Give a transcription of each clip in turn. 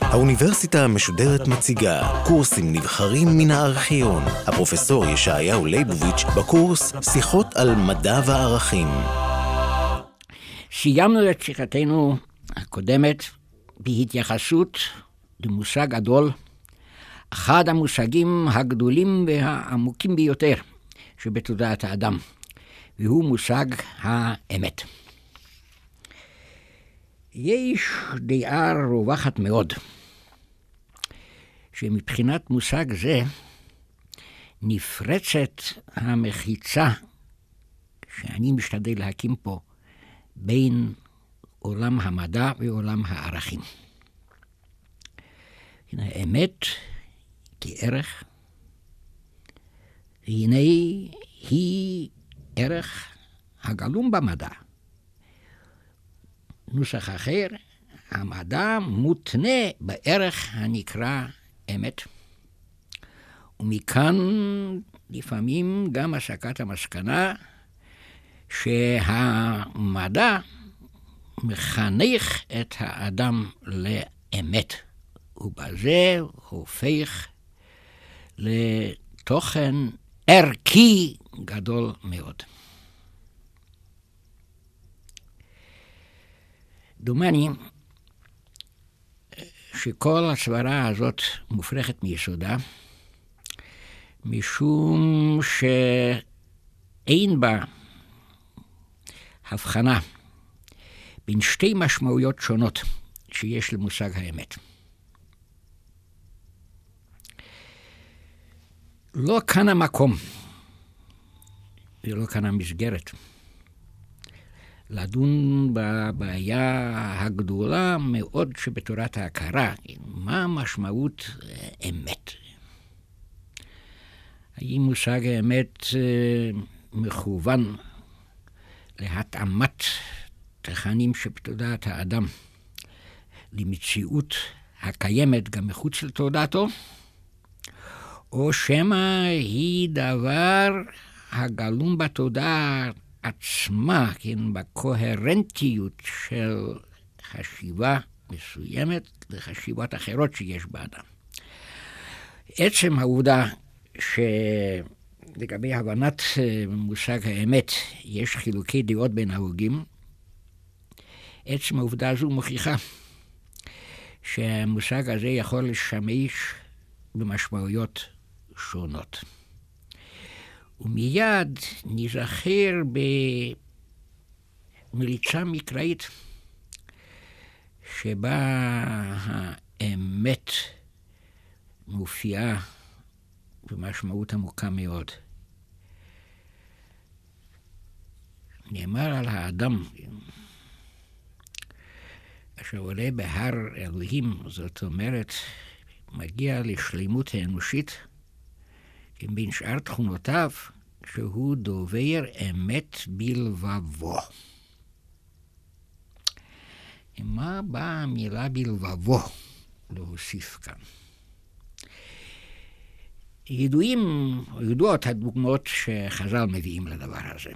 האוניברסיטה המשודרת מציגה קורסים נבחרים מן הארכיון. הפרופסור ישעיהו ליבוביץ' בקורס שיחות על מדע וערכים. סיימנו את שיחתנו הקודמת בהתייחסות למושג גדול, אחד המושגים הגדולים והעמוקים ביותר שבתודעת האדם, והוא מושג האמת. יש דעה רווחת מאוד, שמבחינת מושג זה נפרצת המחיצה שאני משתדל להקים פה בין עולם המדע ועולם הערכים. הנה האמת כערך, והנה היא ערך הגלום במדע. נוסח אחר, המדע מותנה בערך הנקרא אמת. ומכאן לפעמים גם הסקת המסקנה שהמדע מחנך את האדם לאמת, ובזה הופך לתוכן ערכי גדול מאוד. דומני שכל הסברה הזאת מופרכת מיסודה, משום שאין בה הבחנה בין שתי משמעויות שונות שיש למושג האמת. לא כאן המקום ולא כאן המסגרת. לדון בבעיה הגדולה מאוד שבתורת ההכרה, מה משמעות אמת? האם מושג האמת אה, מכוון להתאמת תכנים שבתודעת האדם למציאות הקיימת גם מחוץ לתודעתו, או שמא היא דבר הגלום בתודעה עצמה, כן, בקוהרנטיות של חשיבה מסוימת לחשיבות אחרות שיש באדם. עצם העובדה שלגבי הבנת אה, מושג האמת יש חילוקי דעות בין ההוגים, עצם העובדה הזו מוכיחה שהמושג הזה יכול לשמש במשמעויות שונות. ומיד נזכר במליצה מקראית שבה האמת מופיעה במשמעות עמוקה מאוד. נאמר על האדם אשר עולה בהר אלוהים, זאת אומרת, מגיע לשלימות האנושית, בין שאר תכונותיו, שהוא דובר אמת בלבבו. מה באה המילה בלבבו להוסיף כאן? ידועים, ידועות הדוגמאות שחז"ל מביאים לדבר הזה.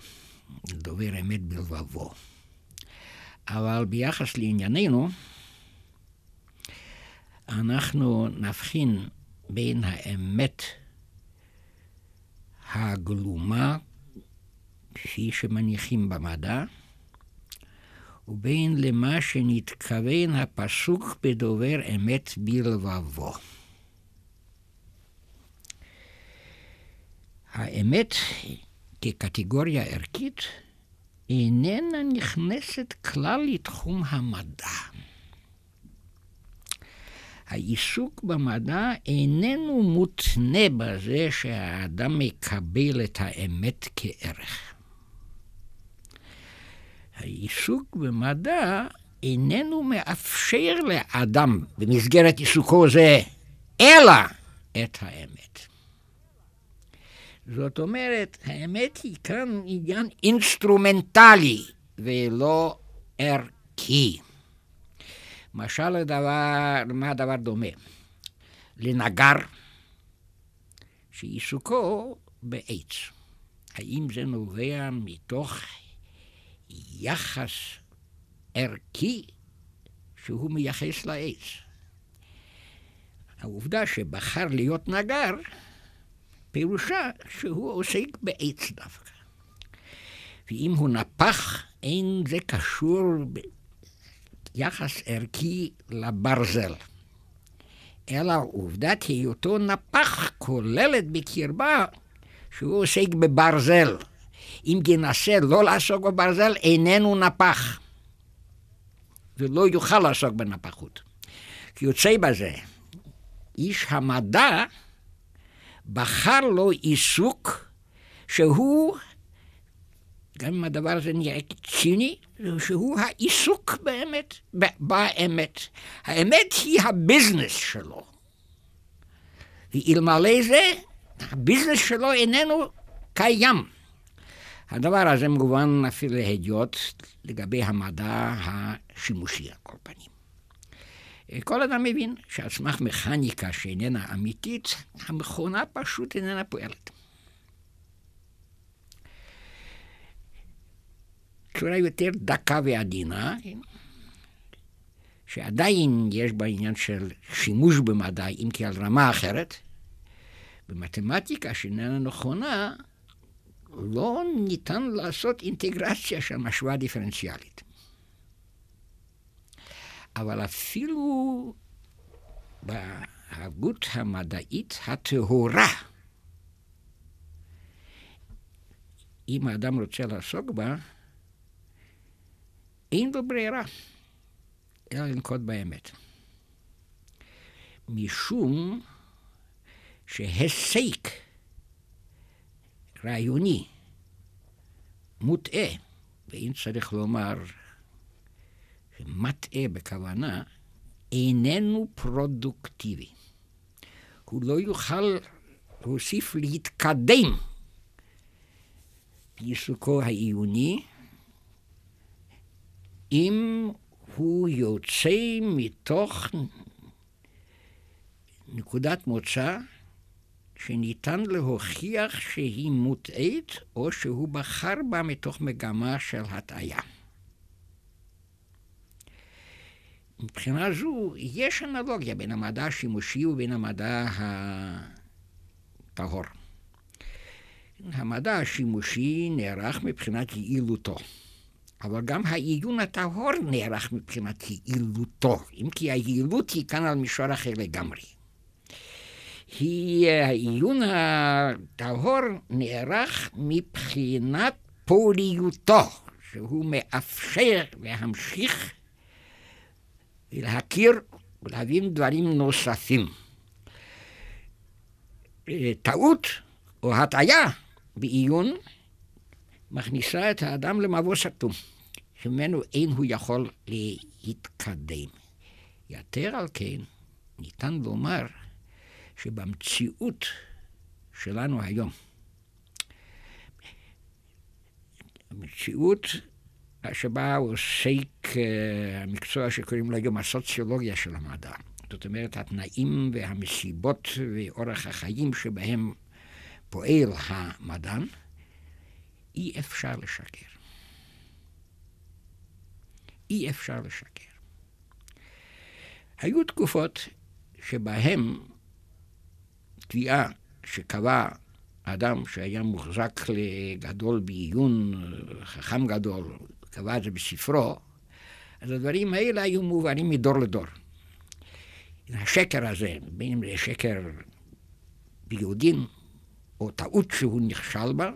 דובר אמת בלבבו. אבל ביחס לענייננו, אנחנו נבחין בין האמת הגלומה, כפי שמניחים במדע, ובין למה שנתכוון הפסוק בדובר אמת בלבבו. האמת כקטגוריה ערכית איננה נכנסת כלל לתחום המדע. העיסוק במדע איננו מותנה בזה שהאדם מקבל את האמת כערך. העיסוק במדע איננו מאפשר לאדם במסגרת עיסוקו זה, אלא את האמת. זאת אומרת, האמת היא כאן עניין אינסטרומנטלי ולא ערכי. משל לדבר, מה הדבר דומה? לנגר שעיסוקו בעץ. האם זה נובע מתוך יחס ערכי שהוא מייחס לעץ? העובדה שבחר להיות נגר, פירושה שהוא עוסק בעץ דווקא. ואם הוא נפח, אין זה קשור ביחס ערכי לברזל. אלא עובדת היותו נפח כוללת בקרבה שהוא עוסק בברזל. אם ינסה לא לעסוק בברזל, איננו נפח. ולא יוכל לעסוק בנפחות. כי יוצא בזה, איש המדע בחר לו עיסוק שהוא, גם אם הדבר הזה נראה ציני, שהוא העיסוק באמת, באמת. האמת היא הביזנס שלו. ואלמלא זה, הביזנס שלו איננו קיים. הדבר הזה מובן אפילו להדיוט לגבי המדע השימושי על כל פנים. כל אדם מבין שעל סמך מכניקה שאיננה אמיתית, המכונה פשוט איננה פועלת. צורה יותר דקה ועדינה, שעדיין יש בה עניין של שימוש במדע, אם כי על רמה אחרת. במתמטיקה שאיננה נכונה, לא ניתן לעשות אינטגרציה של משוואה דיפרנציאלית. אבל אפילו בהגות המדעית הטהורה, אם האדם רוצה לעסוק בה, אין לו ברירה, אלא לנקוט באמת. משום שהיסק רעיוני מוטעה, ואם צריך לומר מטעה בכוונה, איננו פרודוקטיבי. הוא לא יוכל להוסיף להתקדם בעיסוקו העיוני, אם הוא יוצא מתוך נקודת מוצא שניתן להוכיח שהיא מוטעית, או שהוא בחר בה מתוך מגמה של הטעיה. מבחינה זו, יש אנלוגיה בין המדע השימושי ובין המדע הטהור. המדע השימושי נערך מבחינת יעילותו, אבל גם העיון הטהור נערך מבחינת יעילותו, אם כי היעילות היא כאן על מישור אחר לגמרי. היא, העיון הטהור נערך מבחינת פוליותו, שהוא מאפשר להמשיך ולהכיר ולהבין דברים נוספים. טעות או הטעיה בעיון מכניסה את האדם למבוא סתום, שממנו אין הוא יכול להתקדם. יתר על כן, ניתן לומר שבמציאות שלנו היום, המציאות שבה עוסק המקצוע שקוראים לו היום הסוציולוגיה של המדע. זאת אומרת, התנאים והמסיבות ואורח החיים שבהם פועל המדען, אי אפשר לשקר. אי אפשר לשקר. היו תקופות שבהן תביעה שקבע אדם שהיה מוחזק לגדול בעיון, חכם גדול, קבע את זה בספרו, אז הדברים האלה היו מובנים מדור לדור. השקר הזה, בין אם זה שקר ביודעין, או טעות שהוא נכשל בה,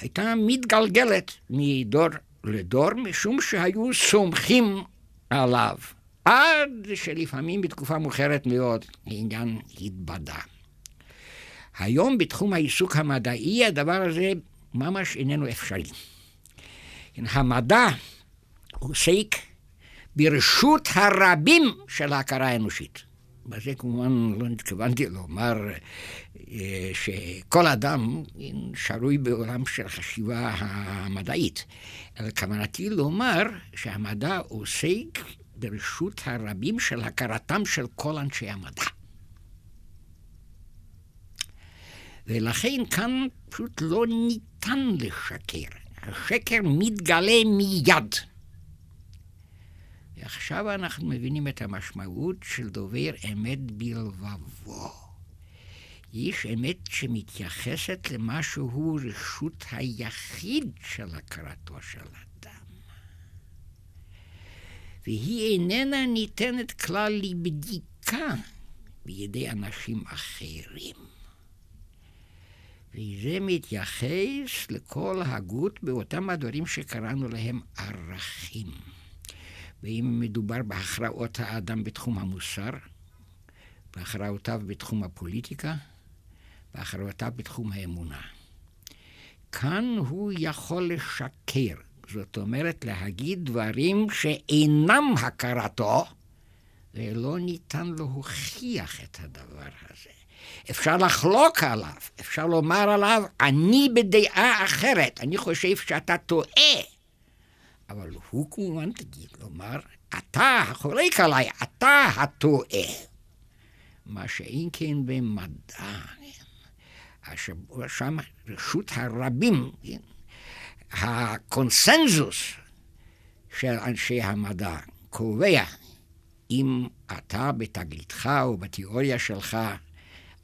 הייתה מתגלגלת מדור לדור, משום שהיו סומכים עליו, עד שלפעמים בתקופה מאוחרת מאוד העניין התבדה. היום בתחום העיסוק המדעי הדבר הזה ממש איננו אפשרי. המדע עוסק ברשות הרבים של ההכרה האנושית. בזה כמובן לא התכוונתי לומר אה, שכל אדם שרוי בעולם של חשיבה המדעית, אלא כוונתי לומר שהמדע עוסק ברשות הרבים של הכרתם של כל אנשי המדע. ולכן כאן פשוט לא ניתן לשקר. השקר מתגלה מיד. ועכשיו אנחנו מבינים את המשמעות של דובר אמת בלבבו. איש אמת שמתייחסת למה שהוא רשות היחיד של הכרתו של אדם. והיא איננה ניתנת כלל לבדיקה בידי אנשים אחרים. וזה מתייחס לכל הגות באותם הדברים שקראנו להם ערכים. ואם מדובר בהכרעות האדם בתחום המוסר, בהכרעותיו בתחום הפוליטיקה, בהכרעותיו בתחום האמונה. כאן הוא יכול לשקר, זאת אומרת להגיד דברים שאינם הכרתו, ולא ניתן להוכיח את הדבר הזה. אפשר לחלוק עליו, אפשר לומר עליו, אני בדעה אחרת, אני חושב שאתה טועה. אבל הוא כמובן תגיד לומר, אתה החולק עליי, אתה הטועה. מה שאין כן במדע, שם רשות הרבים, הקונסנזוס של אנשי המדע קובע אם אתה בתגליתך או בתיאוריה שלך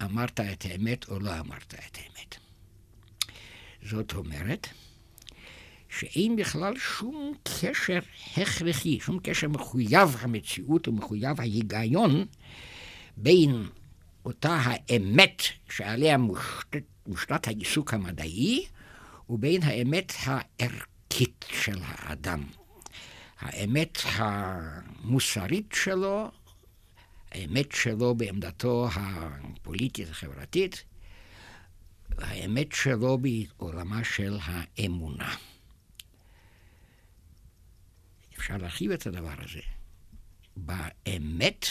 אמרת את האמת או לא אמרת את האמת. זאת אומרת, שאין בכלל שום קשר הכרחי, שום קשר מחויב המציאות ומחויב ההיגיון בין אותה האמת שעליה מושתת, מושתת העיסוק המדעי ובין האמת הערכית של האדם. האמת המוסרית שלו, האמת שלו בעמדתו הפוליטית-החברתית, האמת שלו בעולמה של האמונה. אפשר להרחיב את הדבר הזה. באמת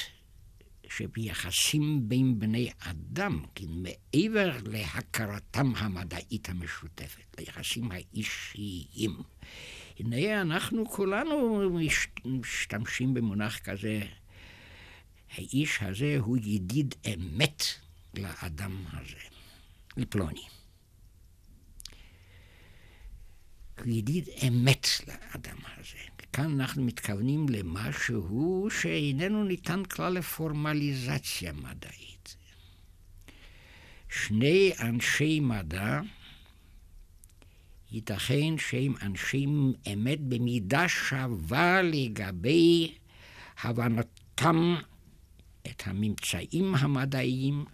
שביחסים בין בני אדם, כי מעבר להכרתם המדעית המשותפת, ליחסים האישיים. הנה אנחנו כולנו משתמשים במונח כזה, האיש הזה הוא ידיד אמת לאדם הזה, לפלוני. הוא ידיד אמת לאדם הזה. כאן אנחנו מתכוונים למשהו שאיננו ניתן כלל לפורמליזציה מדעית. שני אנשי מדע, ייתכן שהם אנשי אמת במידה שווה לגבי הבנתם את הממצאים המדעיים,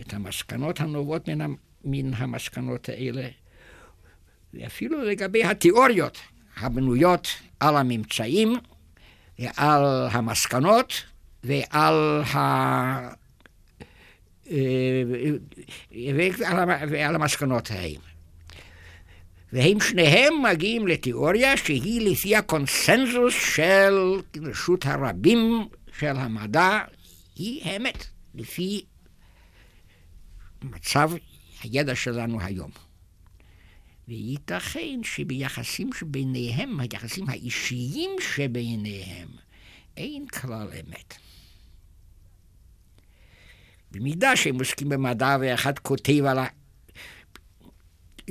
את המסקנות הנובעות מן, מן המסקנות האלה, ואפילו לגבי התיאוריות הבנויות על הממצאים ועל המסקנות ועל, ה... אה, ועל המסקנות האלה. והם שניהם מגיעים לתיאוריה שהיא לפי הקונסנזוס של רשות הרבים של המדע, היא האמת, לפי מצב הידע שלנו היום. וייתכן שביחסים שביניהם, היחסים האישיים שביניהם, אין כלל אמת. במידה שהם עוסקים במדע ואחד כותב על, ה...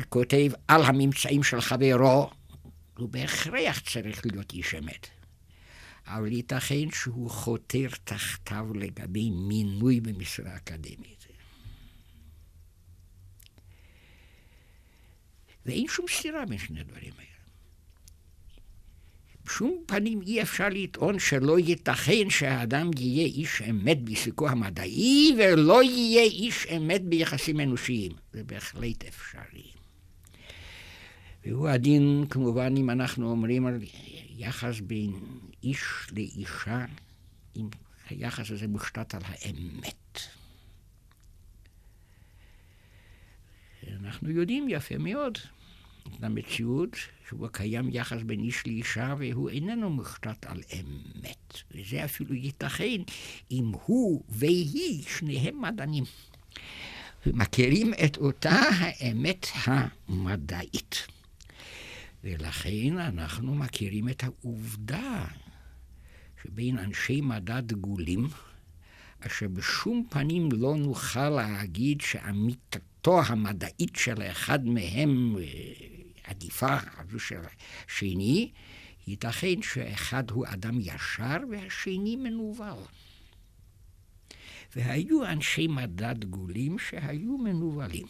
כותב על הממצאים של חברו, הוא בהכרח צריך להיות איש אמת. אבל ייתכן שהוא חותר תחתיו לגבי מינוי במשרה אקדמית. ואין שום סתירה בין שני הדברים האלה. בשום פנים אי אפשר לטעון שלא ייתכן שהאדם יהיה איש אמת בעיסוקו המדעי ולא יהיה איש אמת ביחסים אנושיים. זה בהחלט אפשרי. והוא הדין, כמובן, אם אנחנו אומרים על יחס בין איש לאישה, אם היחס הזה מושתת על האמת. אנחנו יודעים יפה מאוד למציאות שבו קיים יחס בין איש לאישה והוא איננו מושתת על אמת. וזה אפילו ייתכן אם הוא והיא, שניהם מדענים, מכירים את אותה האמת המדעית. ולכן אנחנו מכירים את העובדה שבין אנשי מדע דגולים, אשר בשום פנים לא נוכל להגיד שאמיתת שדעתו המדעית של אחד מהם אה, עדיפה זו של השני, ייתכן שאחד הוא אדם ישר והשני מנוול. והיו אנשי מדע דגולים שהיו מנוולים.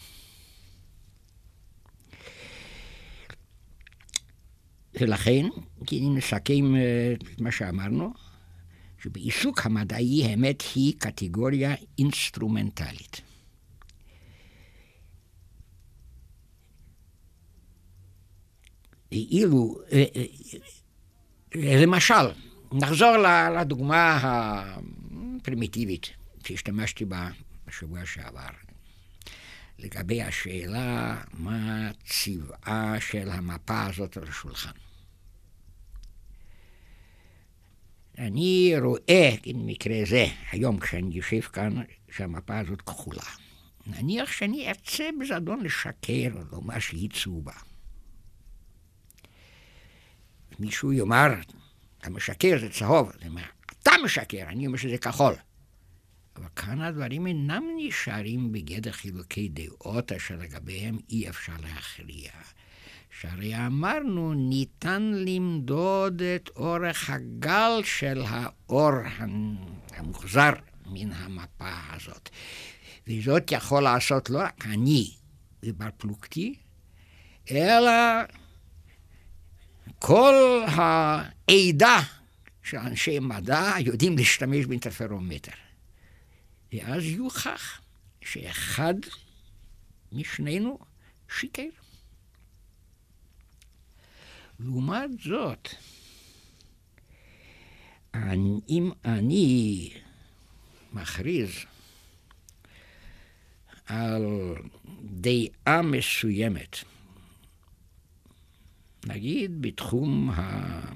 ולכן, אני נסכם אה, את מה שאמרנו, שבעיסוק המדעי האמת היא קטגוריה אינסטרומנטלית. אילו, אה, אה, למשל, נחזור לדוגמה הפרימיטיבית שהשתמשתי בה בשבוע שעבר, לגבי השאלה מה צבעה של המפה הזאת על השולחן. אני רואה, במקרה זה, היום כשאני יושב כאן, שהמפה הזאת כחולה. נניח שאני אצא בזדון לשקר או לומר שהיא צהובה. מישהו יאמר, אתה משקר, זה צהוב. אני אומר, אתה משקר, אני אומר שזה כחול. אבל כאן הדברים אינם נשארים בגדר חילוקי דעות אשר לגביהם אי אפשר להכריע. שהרי אמרנו, ניתן למדוד את אורך הגל של האור המוחזר מן המפה הזאת. וזאת יכול לעשות לא רק אני ובר פלוגתי, אלא כל העדה של אנשי מדע יודעים להשתמש באינטרפרומטר. ואז יוכח שאחד משנינו שיקר. לעומת זאת, אם אני מכריז על דעה מסוימת, נגיד בתחום ה...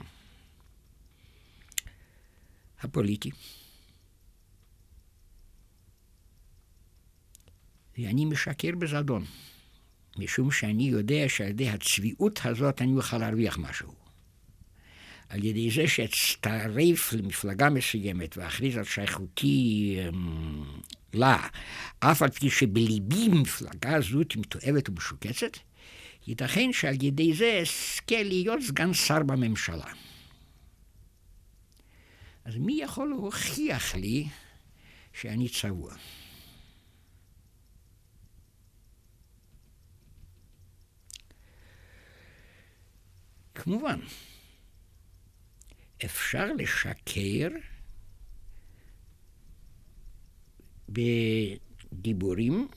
הפוליטי, ואני משקר בזדון. משום שאני יודע שעל ידי הצביעות הזאת אני אוכל להרוויח משהו. על ידי זה שאצטרף למפלגה מסוימת ואכריז על שייכותי אמ, לה, אף על פי שבליבי מפלגה זאת מתועבת ומשוקצת, ייתכן שעל ידי זה אזכה להיות סגן שר בממשלה. אז מי יכול להוכיח לי שאני צבוע? כמובן, אפשר לשקר בדיבורים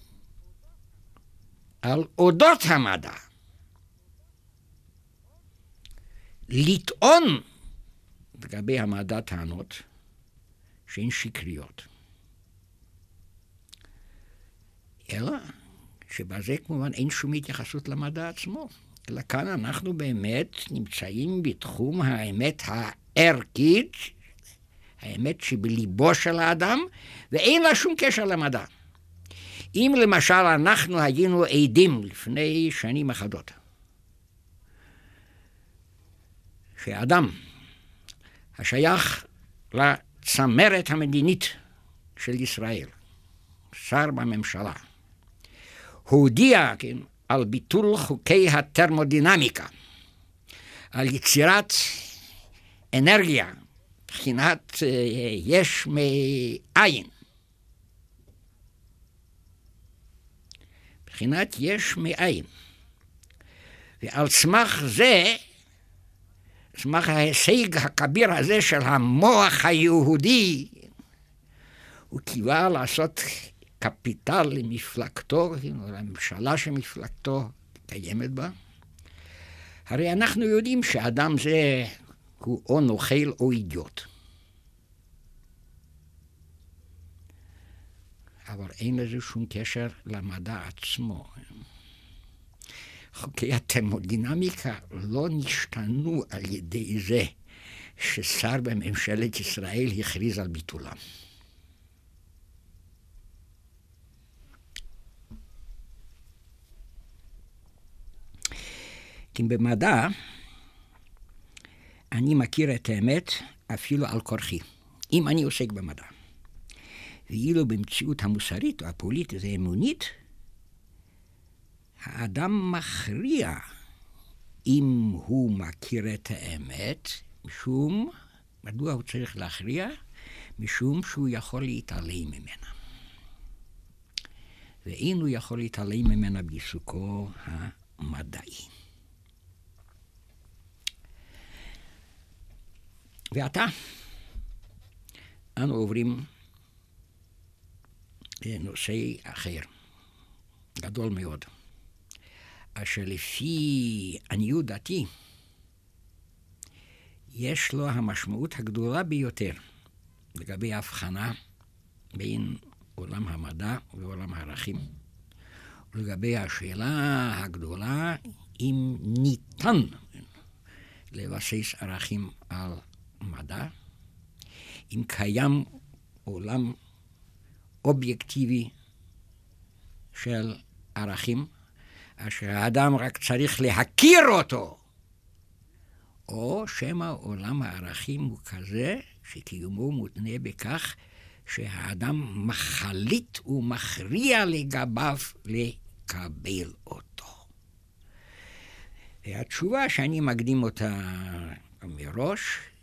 על אודות המדע. לטעון לגבי המדע טענות שהן שקריות. אלא שבזה כמובן אין שום התייחסות למדע עצמו. אלא כאן אנחנו באמת נמצאים בתחום האמת הערכית, האמת שבליבו של האדם, ואין לה שום קשר למדע. אם למשל אנחנו היינו עדים לפני שנים אחדות, שאדם השייך לצמרת המדינית של ישראל, שר בממשלה, הודיע, כן, על ביטול חוקי הטרמודינמיקה, על יצירת אנרגיה, מבחינת אה, יש מאין. מבחינת יש מאין. ועל סמך זה, סמך ההישג הכביר הזה של המוח היהודי, הוא קיווה לעשות קפיטל למפלגתו, לממשלה שמפלגתו קיימת בה. הרי אנחנו יודעים שאדם זה הוא או נוכל או אידיוט. אבל אין לזה שום קשר למדע עצמו. חוקי התרמודינמיקה לא נשתנו על ידי זה ששר בממשלת ישראל הכריז על ביטולם. כי במדע אני מכיר את האמת אפילו על כורחי, אם אני עוסק במדע. ואילו במציאות המוסרית או הפוליטית האמונית, האדם מכריע אם הוא מכיר את האמת, משום, מדוע הוא צריך להכריע? משום שהוא יכול להתעלם ממנה. ואין הוא יכול להתעלם ממנה בעיסוקו המדעי. ועתה אנו עוברים לנושא אחר, גדול מאוד, אשר לפי עניות דעתי, יש לו המשמעות הגדולה ביותר לגבי ההבחנה בין עולם המדע ועולם הערכים, ולגבי השאלה הגדולה אם ניתן לבסס ערכים על מדע, אם קיים עולם אובייקטיבי של ערכים, אשר האדם רק צריך להכיר אותו, או שמא עולם הערכים הוא כזה שקיומו מותנה בכך שהאדם מחליט ומכריע לגביו לקבל אותו. והתשובה שאני מקדים אותה מראש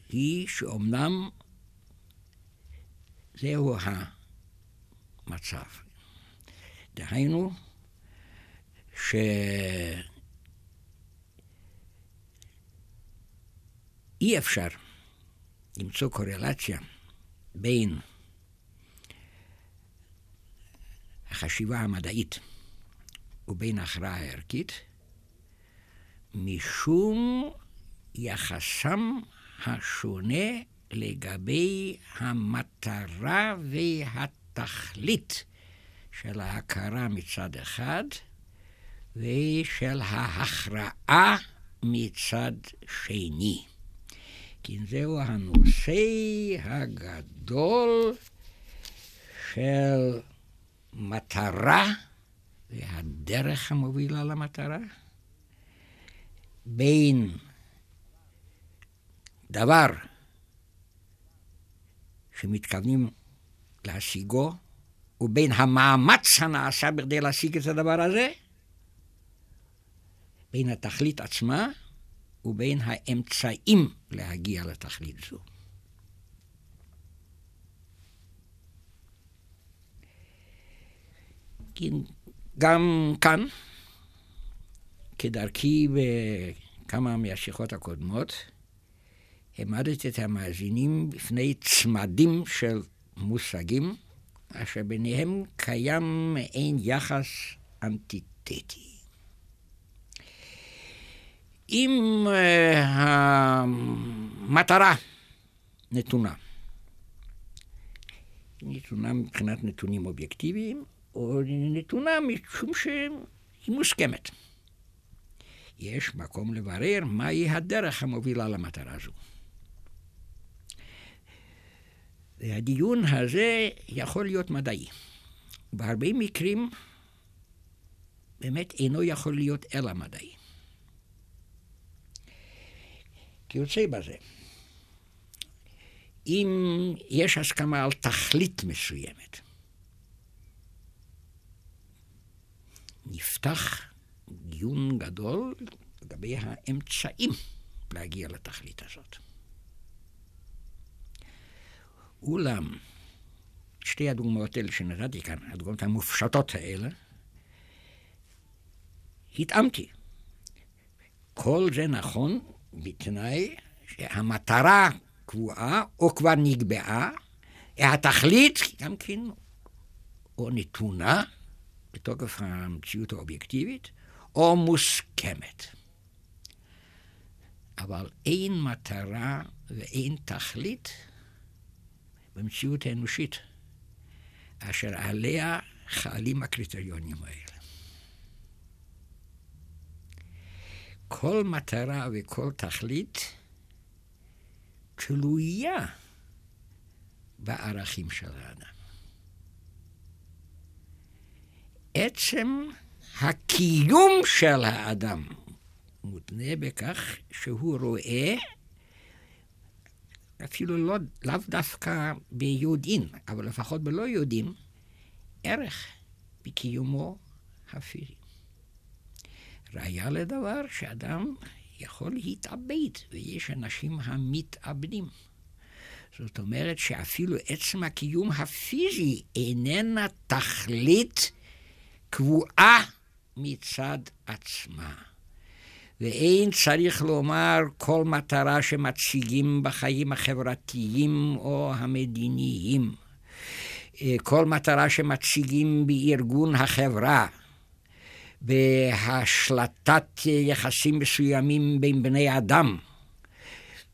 היא שאומנם זהו המצב. דהיינו, שאי אפשר למצוא קורלציה בין החשיבה המדעית ובין ההכרעה הערכית, משום יחסם השונה לגבי המטרה והתכלית של ההכרה מצד אחד, ושל ההכרעה מצד שני. כי זהו הנושא הגדול של מטרה והדרך המובילה למטרה, בין דבר שמתכוונים להשיגו, ובין המאמץ הנעשה בכדי להשיג את הדבר הזה, בין התכלית עצמה ובין האמצעים להגיע לתכלית זו. גם כאן, כדרכי בכמה מהשיחות הקודמות, העמדתי את המאזינים בפני צמדים של מושגים, אשר ביניהם קיים מעין יחס אנטיתטי. אם uh, המטרה נתונה, נתונה מבחינת נתונים אובייקטיביים, או נתונה משום שהיא מוסכמת. יש מקום לברר מהי הדרך המובילה למטרה זו. והדיון הזה יכול להיות מדעי. בהרבה מקרים באמת אינו יכול להיות אלא מדעי. כי יוצא בזה, אם יש הסכמה על תכלית מסוימת, נפתח דיון גדול לגבי האמצעים להגיע לתכלית הזאת. אולם, שתי הדוגמאות האלה שנתתי כאן, הדוגמאות המופשטות האלה, התאמתי. כל זה נכון בתנאי שהמטרה קבועה או כבר נקבעה, התכלית גם כן או נתונה בתוקף המציאות האובייקטיבית, או מוסכמת. אבל אין מטרה ואין תכלית במציאות האנושית, אשר עליה חלים הקריטריונים האלה. כל מטרה וכל תכלית תלויה בערכים של האדם. עצם הקיום של האדם מותנה בכך שהוא רואה אפילו לא, לאו דווקא ביודעין, אבל לפחות בלא יודעים, ערך בקיומו הפיזי. ראיה לדבר שאדם יכול להתאבד, ויש אנשים המתאבדים. זאת אומרת שאפילו עצם הקיום הפיזי איננה תכלית קבועה מצד עצמה. ואין צריך לומר כל מטרה שמציגים בחיים החברתיים או המדיניים. כל מטרה שמציגים בארגון החברה, בהשלטת יחסים מסוימים בין בני אדם,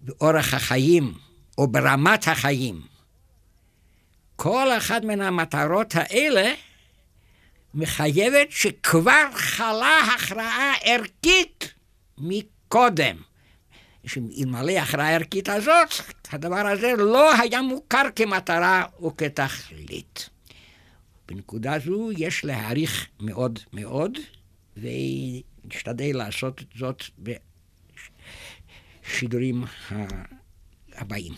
באורח החיים או ברמת החיים. כל אחת מן המטרות האלה מחייבת שכבר חלה הכרעה ערכית מקודם. שאלמלא ההכרעה הערכית הזאת, הדבר הזה לא היה מוכר כמטרה או כתכלית. בנקודה זו יש להעריך מאוד מאוד, ונשתדל לעשות זאת בשידורים הבאים.